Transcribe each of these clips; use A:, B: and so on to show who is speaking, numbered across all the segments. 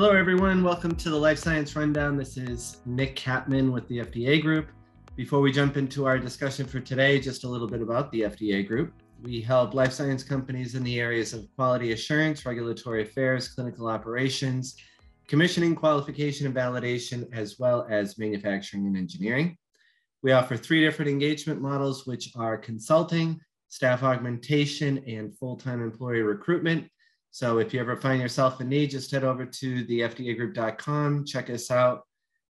A: Hello, everyone. Welcome to the Life Science Rundown. This is Nick Capman with the FDA Group. Before we jump into our discussion for today, just a little bit about the FDA Group. We help life science companies in the areas of quality assurance, regulatory affairs, clinical operations, commissioning, qualification, and validation, as well as manufacturing and engineering. We offer three different engagement models, which are consulting, staff augmentation, and full-time employee recruitment. So if you ever find yourself in need, just head over to the FDAgroup.com, check us out,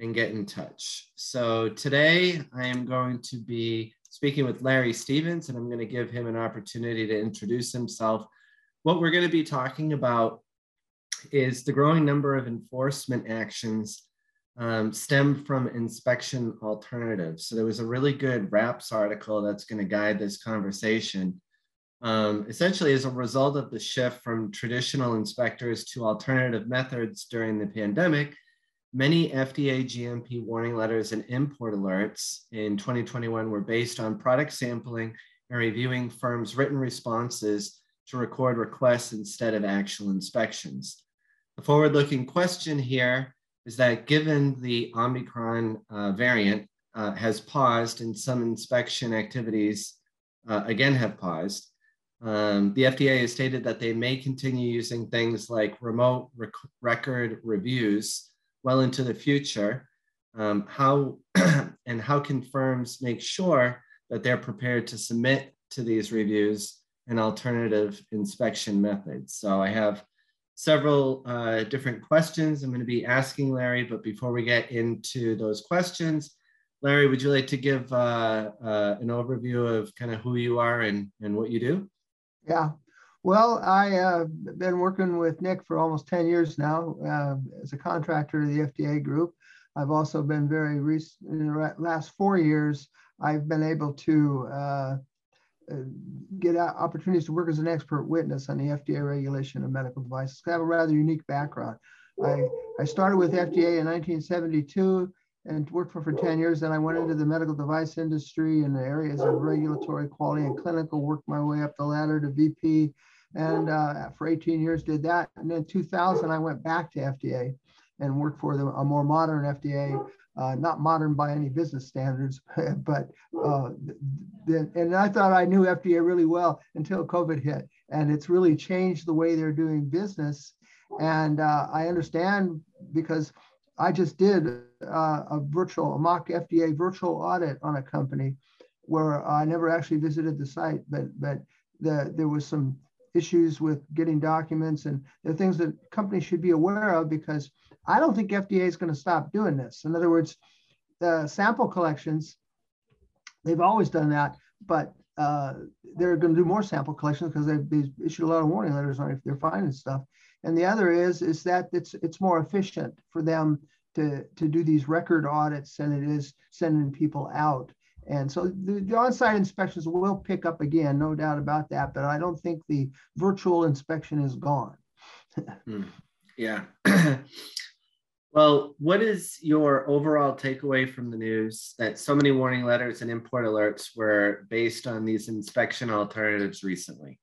A: and get in touch. So today I am going to be speaking with Larry Stevens, and I'm going to give him an opportunity to introduce himself. What we're going to be talking about is the growing number of enforcement actions um, stem from inspection alternatives. So there was a really good RAPS article that's going to guide this conversation. Um, essentially, as a result of the shift from traditional inspectors to alternative methods during the pandemic, many FDA GMP warning letters and import alerts in 2021 were based on product sampling and reviewing firms' written responses to record requests instead of actual inspections. The forward looking question here is that given the Omicron uh, variant uh, has paused and some inspection activities uh, again have paused, um, the FDA has stated that they may continue using things like remote rec record reviews well into the future. Um, how and how can firms make sure that they're prepared to submit to these reviews an alternative inspection methods? So I have several uh, different questions I'm going to be asking Larry, but before we get into those questions, Larry, would you like to give uh, uh, an overview of kind of who you are and, and what you do?
B: Yeah. Well, I've uh, been working with Nick for almost 10 years now uh, as a contractor to the FDA group. I've also been very recent, in the last four years, I've been able to uh, uh get opportunities to work as an expert witness on the FDA regulation of medical devices. I have a rather unique background. I, I started with FDA in 1972 and worked for for 10 years. Then I went into the medical device industry in the areas of regulatory quality and clinical, worked my way up the ladder to VP. And uh, for 18 years did that. And then 2000, I went back to FDA and worked for the, a more modern FDA, uh, not modern by any business standards, but uh, then, and I thought I knew FDA really well until COVID hit. And it's really changed the way they're doing business. And uh, I understand because I just did uh, a virtual, a mock FDA virtual audit on a company where I never actually visited the site, but but the, there was some issues with getting documents and the things that companies should be aware of because I don't think FDA is going to stop doing this. In other words, the sample collections, they've always done that, but uh, they're going to do more sample collections because they've, they've, issued a lot of warning letters on if they're finding stuff. And the other is is that it's it's more efficient for them to to do these record audits than it is sending people out. And so the, the on-site inspections will pick up again, no doubt about that. But I don't think the virtual inspection is gone.
A: mm, yeah. well, what is your overall takeaway from the news that so many warning letters and import alerts were based on these inspection alternatives recently?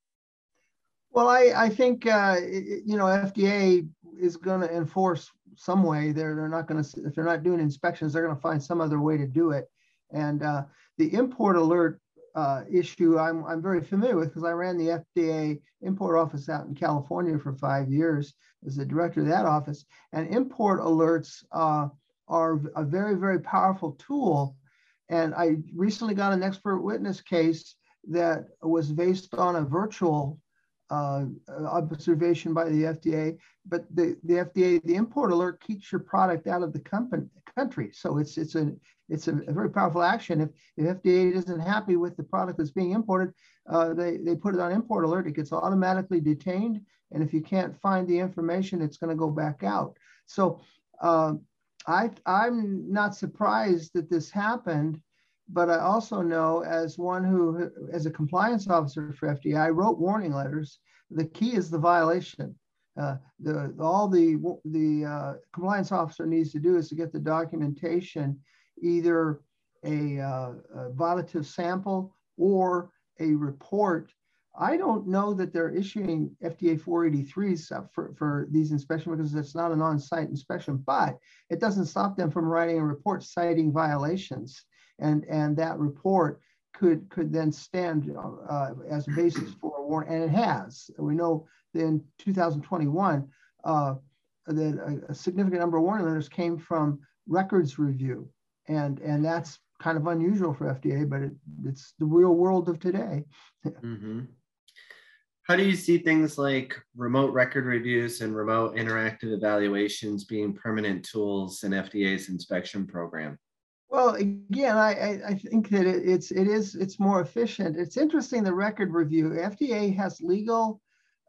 B: Well, I, I think, uh, you know, FDA is going to enforce some way. They're, they're not going to, if they're not doing inspections, they're going to find some other way to do it. And uh, the import alert uh, issue, I'm, I'm very familiar with because I ran the FDA import office out in California for five years as the director of that office. And import alerts uh, are a very, very powerful tool. And I recently got an expert witness case that was based on a virtual uh, observation by the FDA, but the, the FDA, the import alert keeps your product out of the company, country. So it's it's a it's a, a very powerful action. If, if FDA isn't happy with the product that's being imported, uh, they, they put it on import alert. It gets automatically detained. And if you can't find the information, it's going to go back out. So uh, I, I'm not surprised that this happened but I also know as one who, as a compliance officer for FDA, I wrote warning letters. The key is the violation. Uh, the, all the, the uh, compliance officer needs to do is to get the documentation, either a, uh, a violative sample or a report I don't know that they're issuing FDA 483s for, for these inspections because it's not an on-site inspection, but it doesn't stop them from writing a report citing violations. And, and that report could, could then stand uh, as a basis for a warrant, and it has. We know that in 2021, uh, that a, a significant number of warning letters came from records review. And, and that's kind of unusual for FDA, but it, it's the real world of today.
A: mm-hmm. How do you see things like remote record reviews and remote interactive evaluations being permanent tools in FDA's inspection program?
B: Well, again, I, I think that it, it's it is it's more efficient. It's interesting the record review. FDA has legal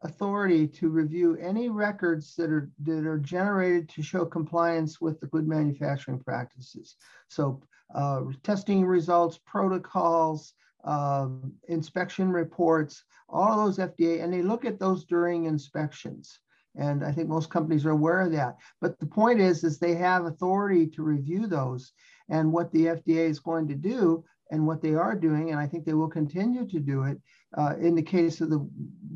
B: authority to review any records that are that are generated to show compliance with the good manufacturing practices. So uh, testing results, protocols, um, inspection reports, all those FDA, and they look at those during inspections. And I think most companies are aware of that. But the point is, is they have authority to review those. And what the FDA is going to do, and what they are doing, and I think they will continue to do it. Uh, in the case of the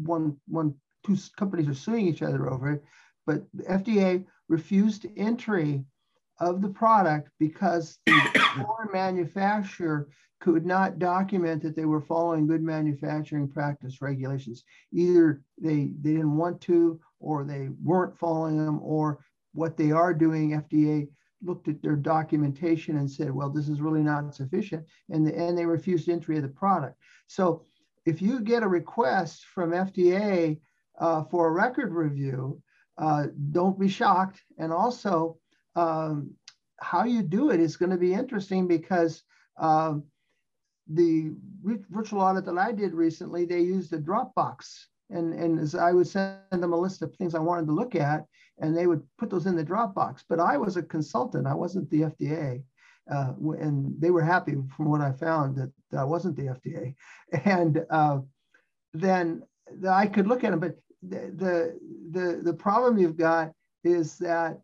B: one, one, two companies are suing each other over it, but the FDA refused entry of the product because the foreign manufacturer could not document that they were following good manufacturing practice regulations. Either they, they didn't want to, or they weren't following them, or what they are doing, FDA looked at their documentation and said, well, this is really not sufficient, and, the, and they refused entry of the product. So if you get a request from FDA uh, for a record review, uh, don't be shocked. And also, um, how you do it is going to be interesting because um, the virtual audit that I did recently, they used a Dropbox. And, and as I would send them a list of things I wanted to look at, and they would put those in the Dropbox. But I was a consultant, I wasn't the FDA. Uh, and they were happy from what I found that I wasn't the FDA. And uh, then the, I could look at them, but the, the, the, the problem you've got is that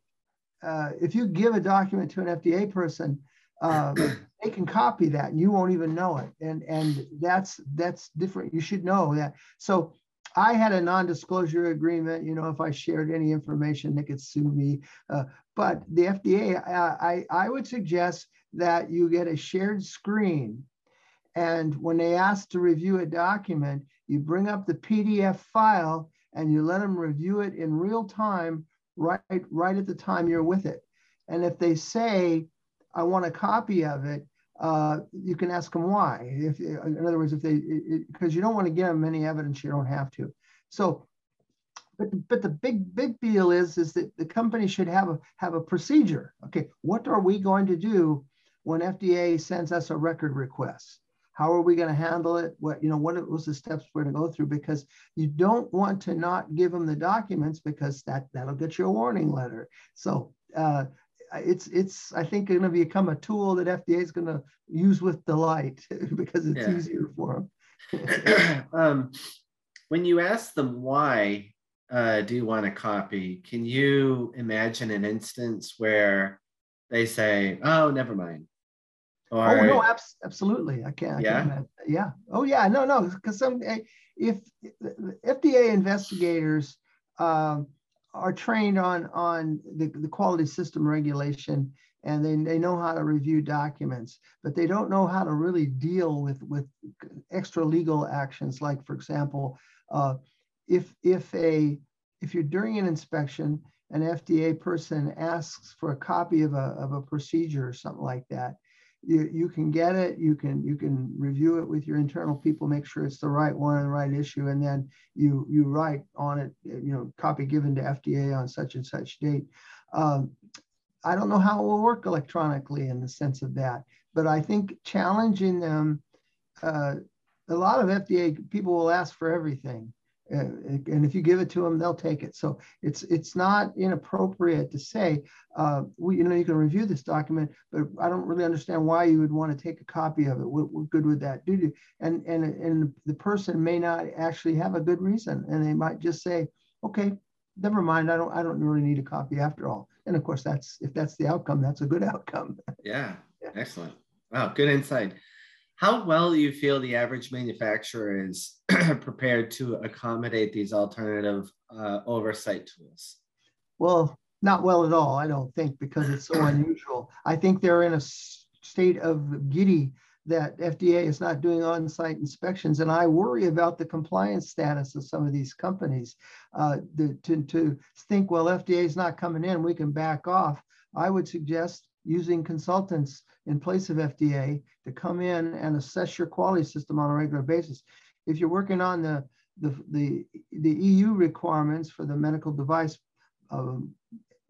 B: uh, if you give a document to an FDA person, uh, they can copy that and you won't even know it. And, and that's, that's different. You should know that. So I had a non-disclosure agreement. You know, if I shared any information, they could sue me. Uh, but the FDA, I, I would suggest that you get a shared screen. And when they ask to review a document, you bring up the PDF file and you let them review it in real time, right, right at the time you're with it. And if they say, I want a copy of it, uh, you can ask them why. If, in other words, if they, because you don't want to give them any evidence you don't have to. So, but, but the big, big deal is, is that the company should have a, have a procedure. Okay, what are we going to do when FDA sends us a record request? How are we going to handle it? What, you know, what was the steps we're going to go through? Because you don't want to not give them the documents because that, that'll get you a warning letter. So uh, it's it's I think going to become a tool that FDA is going to use with delight because it's yeah. easier for
A: them. um, when you ask them why uh, do you want a copy, can you imagine an instance where they say, "Oh, never mind,"
B: or "Oh no, abs- absolutely, I can't." Yeah, can't yeah. Oh yeah, no, no, because some eh, if FDA investigators. Um, are trained on on the, the quality system regulation and they, they know how to review documents, but they don't know how to really deal with, with extra legal actions. Like, for example, uh, if, if, a, if you're during an inspection, an FDA person asks for a copy of a, of a procedure or something like that, you, you can get it, you can you can review it with your internal people, make sure it's the right one and the right issue, and then you you write on it, you know, copy given to FDA on such and such date. Um, I don't know how it will work electronically in the sense of that, but I think challenging them, uh, a lot of FDA people will ask for everything. Uh, and if you give it to them, they'll take it. So it's it's not inappropriate to say, uh, we, you know, you can review this document, but I don't really understand why you would want to take a copy of it. What, what good would that do to? And and and the person may not actually have a good reason, and they might just say, okay, never mind. I don't I don't really need a copy after all. And of course, that's if that's the outcome, that's a good outcome.
A: Yeah, yeah. excellent. Wow, good insight. How well do you feel the average manufacturer is prepared to accommodate these alternative uh, oversight tools?
B: Well, not well at all, I don't think, because it's so unusual. I think they're in a state of giddy that FDA is not doing on-site inspections, and I worry about the compliance status of some of these companies. Uh, the, to, to think, well, FDA is not coming in, we can back off. I would suggest using consultants in place of FDA to come in and assess your quality system on a regular basis. If you're working on the the the, the EU requirements for the medical device um,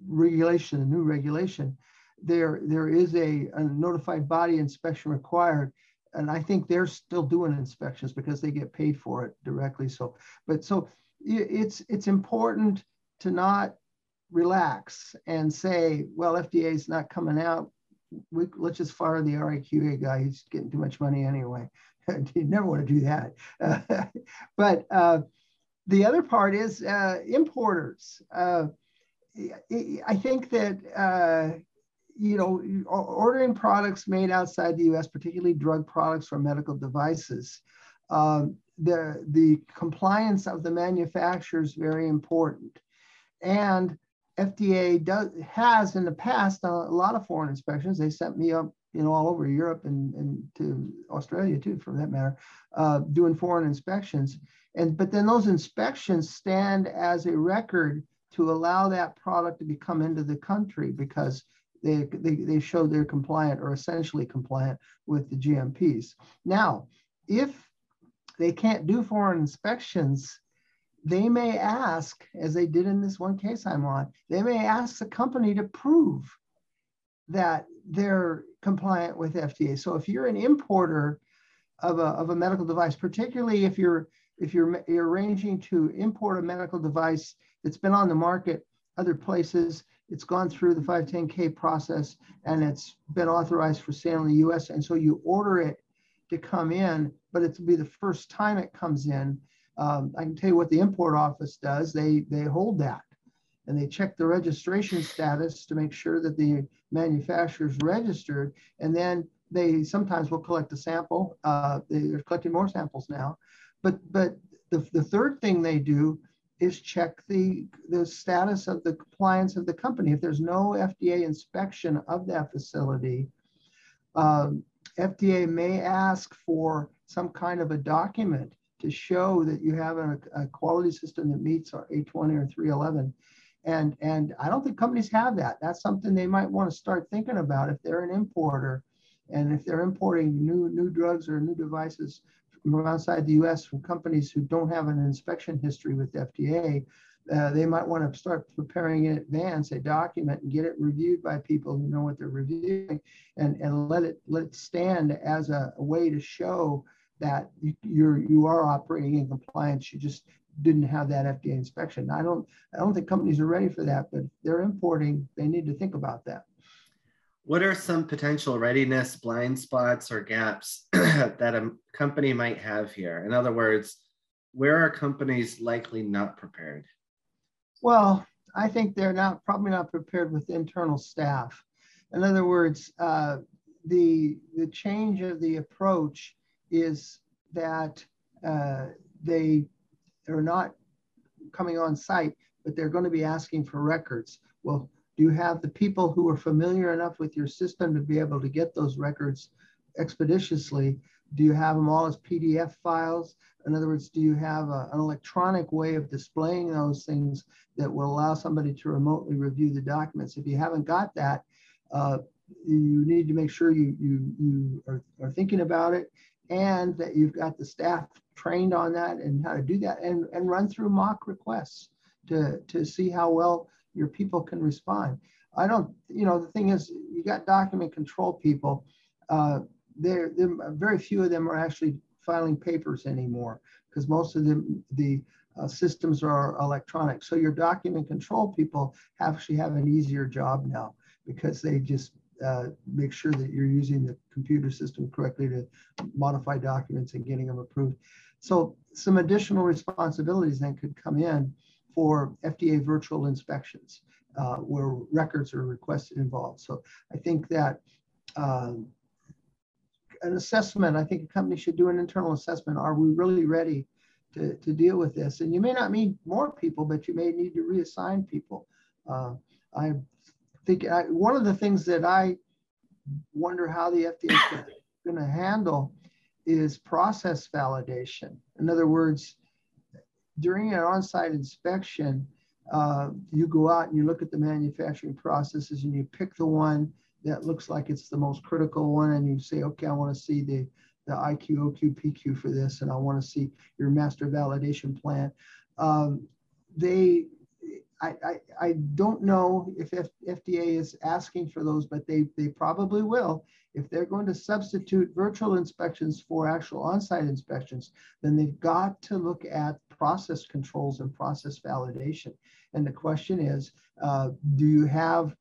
B: regulation, the new regulation, there there is a, a notified body inspection required and I think they're still doing inspections because they get paid for it directly. So, but so it's it's important to not relax and say, well, FDA is not coming out. We, let's just fire the RAQA guy. He's getting too much money anyway. you never want to do that. But uh, the other part is uh, importers. Uh, I think that uh, you know, ordering products made outside the U.S., particularly drug products or medical devices, um, the the compliance of the manufacturer is very important, and FDA does has in the past a lot of foreign inspections. They sent me up, you know, all over Europe and, and to Australia too, for that matter, uh, doing foreign inspections. And but then those inspections stand as a record to allow that product to become into the country because they, they, they show they're compliant or essentially compliant with the GMPs. Now, if they can't do foreign inspections, they may ask, as they did in this one case I'm on, they may ask the company to prove that they're compliant with FDA. So if you're an importer of a, of a medical device, particularly if you're if you're, you're arranging to import a medical device that's been on the market other places it's gone through the 510K process and it's been authorized for sale in the US. And so you order it to come in, but it'll be the first time it comes in. Um, I can tell you what the import office does. They, they hold that and they check the registration status to make sure that the manufacturer is registered. And then they sometimes will collect a sample. Uh, they're collecting more samples now. But, but the, the third thing they do is check the, the status of the compliance of the company. If there's no FDA inspection of that facility, um, FDA may ask for some kind of a document to show that you have a, a quality system that meets our 820 or 311. And, and I don't think companies have that. That's something they might want to start thinking about if they're an importer and if they're importing new, new drugs or new devices from outside the US from companies who don't have an inspection history with FDA, uh, they might want to start preparing in advance a document and get it reviewed by people who know what they're reviewing and, and let it let it stand as a, a way to show that you, you're you are operating in compliance. You just didn't have that FDA inspection. I don't I don't think companies are ready for that, but they're importing, they need to think about that
A: what are some potential readiness blind spots or gaps that a company might have here? In other words, where are companies likely not prepared?
B: Well, I think they're not probably not prepared with internal staff. In other words, uh, the the change of the approach is that uh, they are not coming on site, but they're going to be asking for records. Well, do you have the people who are familiar enough with your system to be able to get those records expeditiously? Do you have them all as PDF files? In other words, do you have a, an electronic way of displaying those things that will allow somebody to remotely review the documents? If you haven't got that, uh, you need to make sure you, you, you are, are thinking about it and that you've got the staff trained on that and how to do that and, and run through mock requests to, to see how well your people can respond. I don't, you know, the thing is, you got document control people. Uh, there, very few of them are actually filing papers anymore because most of them, the uh, systems are electronic. So your document control people actually have an easier job now because they just uh, make sure that you're using the computer system correctly to modify documents and getting them approved. So some additional responsibilities then could come in for FDA virtual inspections uh, where records are requested involved. So I think that um, an assessment. I think a company should do an internal assessment. Are we really ready to, to deal with this? And you may not need more people, but you may need to reassign people. Uh, I think I, one of the things that I wonder how the FDA is going to handle is process validation. In other words, during an on-site inspection, uh, you go out and you look at the manufacturing processes and you pick the one that looks like it's the most critical one and you say, okay, I want to see the, the IQ, OQ, PQ for this, and I want to see your master validation plan. Um, they, I, I, I don't know if F, FDA is asking for those, but they, they probably will. If they're going to substitute virtual inspections for actual on-site inspections, then they've got to look at process controls and process validation. And the question is, uh, do you have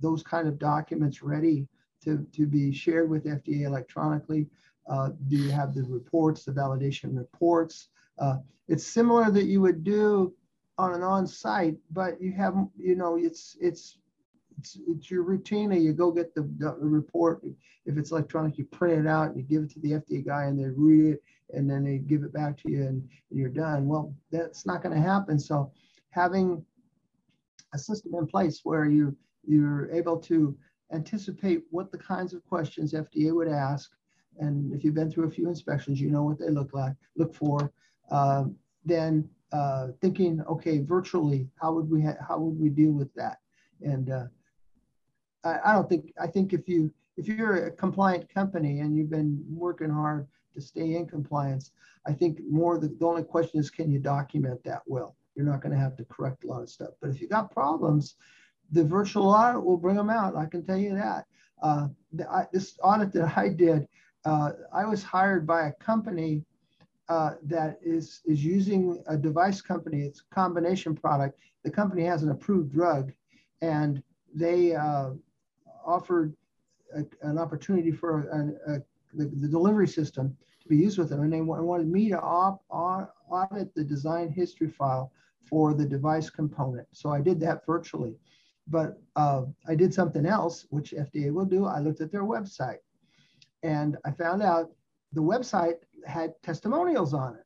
B: those kind of documents ready to, to be shared with FDA electronically? Uh, do you have the reports, the validation reports? Uh, it's similar that you would do on an on-site, but you have, you know, it's it's it's, it's your routine. and You go get the, the, report. If it's electronic, you print it out, you give it to the FDA guy, and they read it, and then they give it back to you, and, and you're done. Well, that's not going to happen. So, having a system in place where you you're able to anticipate what the kinds of questions FDA would ask. And if you've been through a few inspections, you know what they look like, look for. Uh, then uh, thinking, okay, virtually, how would we how would we deal with that? And uh, I, I don't think I think if you if you're a compliant company and you've been working hard to stay in compliance, I think more the, the only question is can you document that well? You're not going to have to correct a lot of stuff. But if you got problems, the virtual audit will bring them out. I can tell you that. Uh, the, I, this audit that I did, uh, I was hired by a company uh, that is, is using a device company. It's a combination product. The company has an approved drug, and they uh, offered a, an opportunity for a, the, the, delivery system to be used with them. And they wanted me to op, audit the design history file for the device component. So I did that virtually. But uh, I did something else, which FDA will do. I looked at their website and I found out the website had testimonials on it.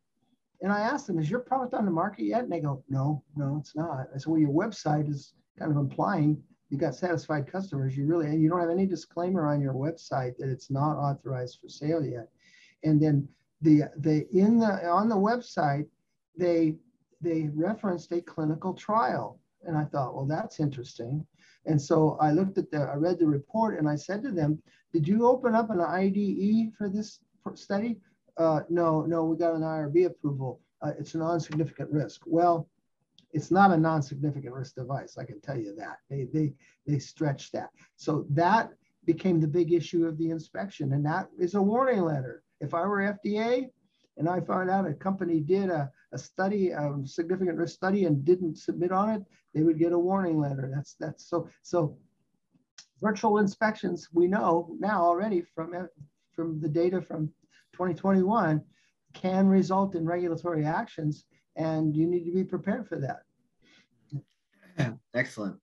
B: And I asked them, is your product on the market yet? And they go, no, no, it's not. I said, well, your website is kind of implying you got satisfied customers. You really, you don't have any disclaimer on your website that it's not authorized for sale yet. And then the, the, in the, on the website, they, they referenced a clinical trial. And I thought, well, that's interesting. And so I looked at the, I read the report and I said to them, did you open up an IDE for this study? Uh, no, no, we got an IRB approval. Uh, it's a non-significant risk. Well, it's not a non-significant risk device. I can tell you that. They, they, they stretched that. So that became the big issue of the inspection. And that is a warning letter. If I were FDA and I found out a company did a, a study, a significant risk study and didn't submit on it, they would get a warning letter. That's, that's so, so virtual inspections, we know now already from, from the data from 2021 can result in regulatory actions and you need to be prepared for that.
A: Excellent.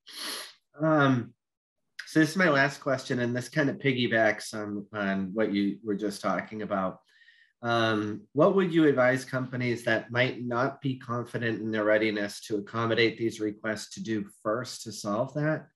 A: Um, so this is my last question, and this kind of piggybacks on, on what you were just talking about. Um, what would you advise companies that might not be confident in their readiness to accommodate these requests to do first to solve that?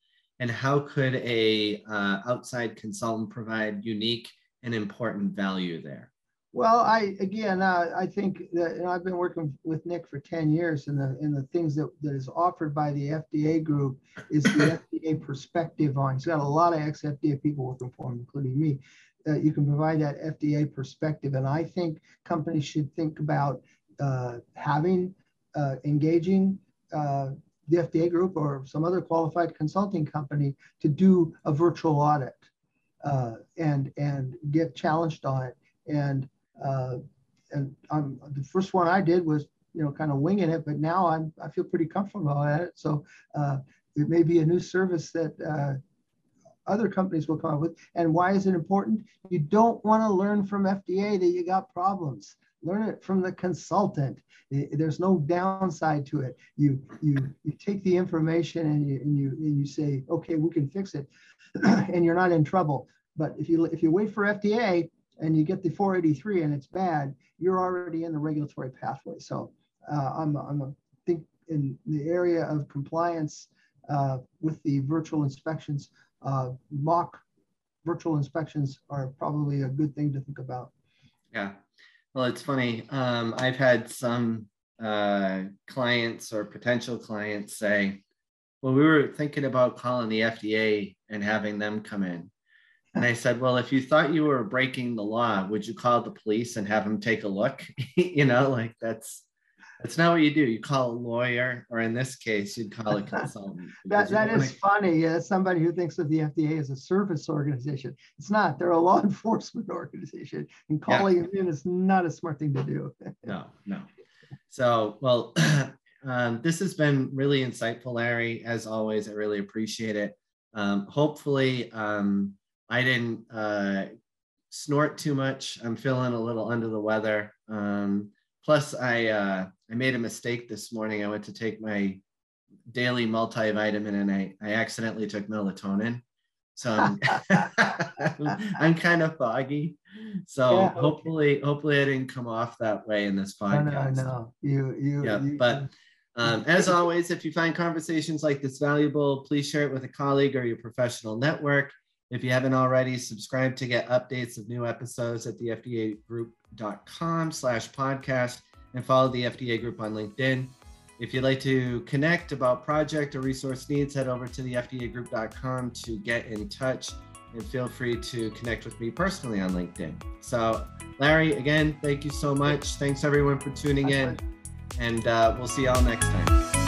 A: And how could a uh, outside consultant provide unique and important value there?
B: Well, I again, uh, I think that you know, I've been working with Nick for ten years, and the and the things that, that is offered by the FDA group is the FDA perspective on. He's got a lot of ex-FDA people working for him, including me. Uh, you can provide that FDA perspective, and I think companies should think about uh, having uh, engaging uh, the FDA group or some other qualified consulting company to do a virtual audit uh, and and get challenged on it and uh, and I'm, the first one I did was, you know, kind of winging it, but now I'm, I feel pretty comfortable at it. So uh, it may be a new service that uh, other companies will come up with. And why is it important? You don't want to learn from FDA that you got problems. Learn it from the consultant. There's no downside to it. You you you take the information and you and you and you say, okay, we can fix it, and you're not in trouble. But if you if you wait for FDA, and you get the 483 and it's bad, you're already in the regulatory pathway. So uh, I'm, I'm a, think in the area of compliance uh, with the virtual inspections, uh, mock virtual inspections are probably a good thing to think about.
A: Yeah. Well, it's funny. Um, I've had some uh, clients or potential clients say, well, we were thinking about calling the FDA and having them come in. And I said, well, if you thought you were breaking the law, would you call the police and have them take a look? you know, like that's that's not what you do. You call a lawyer, or in this case, you'd call a consultant.
B: that that is funny. As somebody who thinks of the FDA as a service organization, it's not. They're a law enforcement organization, and calling yeah. them in is not a smart thing to do.
A: no, no. So, well, um, this has been really insightful, Larry. As always, I really appreciate it. Um, hopefully, um, I didn't uh, snort too much. I'm feeling a little under the weather. Um, plus, I uh, I made a mistake this morning. I went to take my daily multivitamin and I, I accidentally took melatonin. So I'm, I'm kind of foggy. So yeah, okay. hopefully, hopefully I didn't come off that way in this podcast.
B: No, no, no. You, you,
A: yeah.
B: You,
A: but um, as always, if you find conversations like this valuable, please share it with a colleague or your professional network. If you haven't already, subscribe to get updates of new episodes at the FDAgroup.com slash podcast and follow the FDA group on LinkedIn. If you'd like to connect about project or resource needs, head over to the FDAgroup.com to get in touch and feel free to connect with me personally on LinkedIn. So, Larry, again, thank you so much. Thanks everyone for tuning in, and uh, we'll see y'all next time.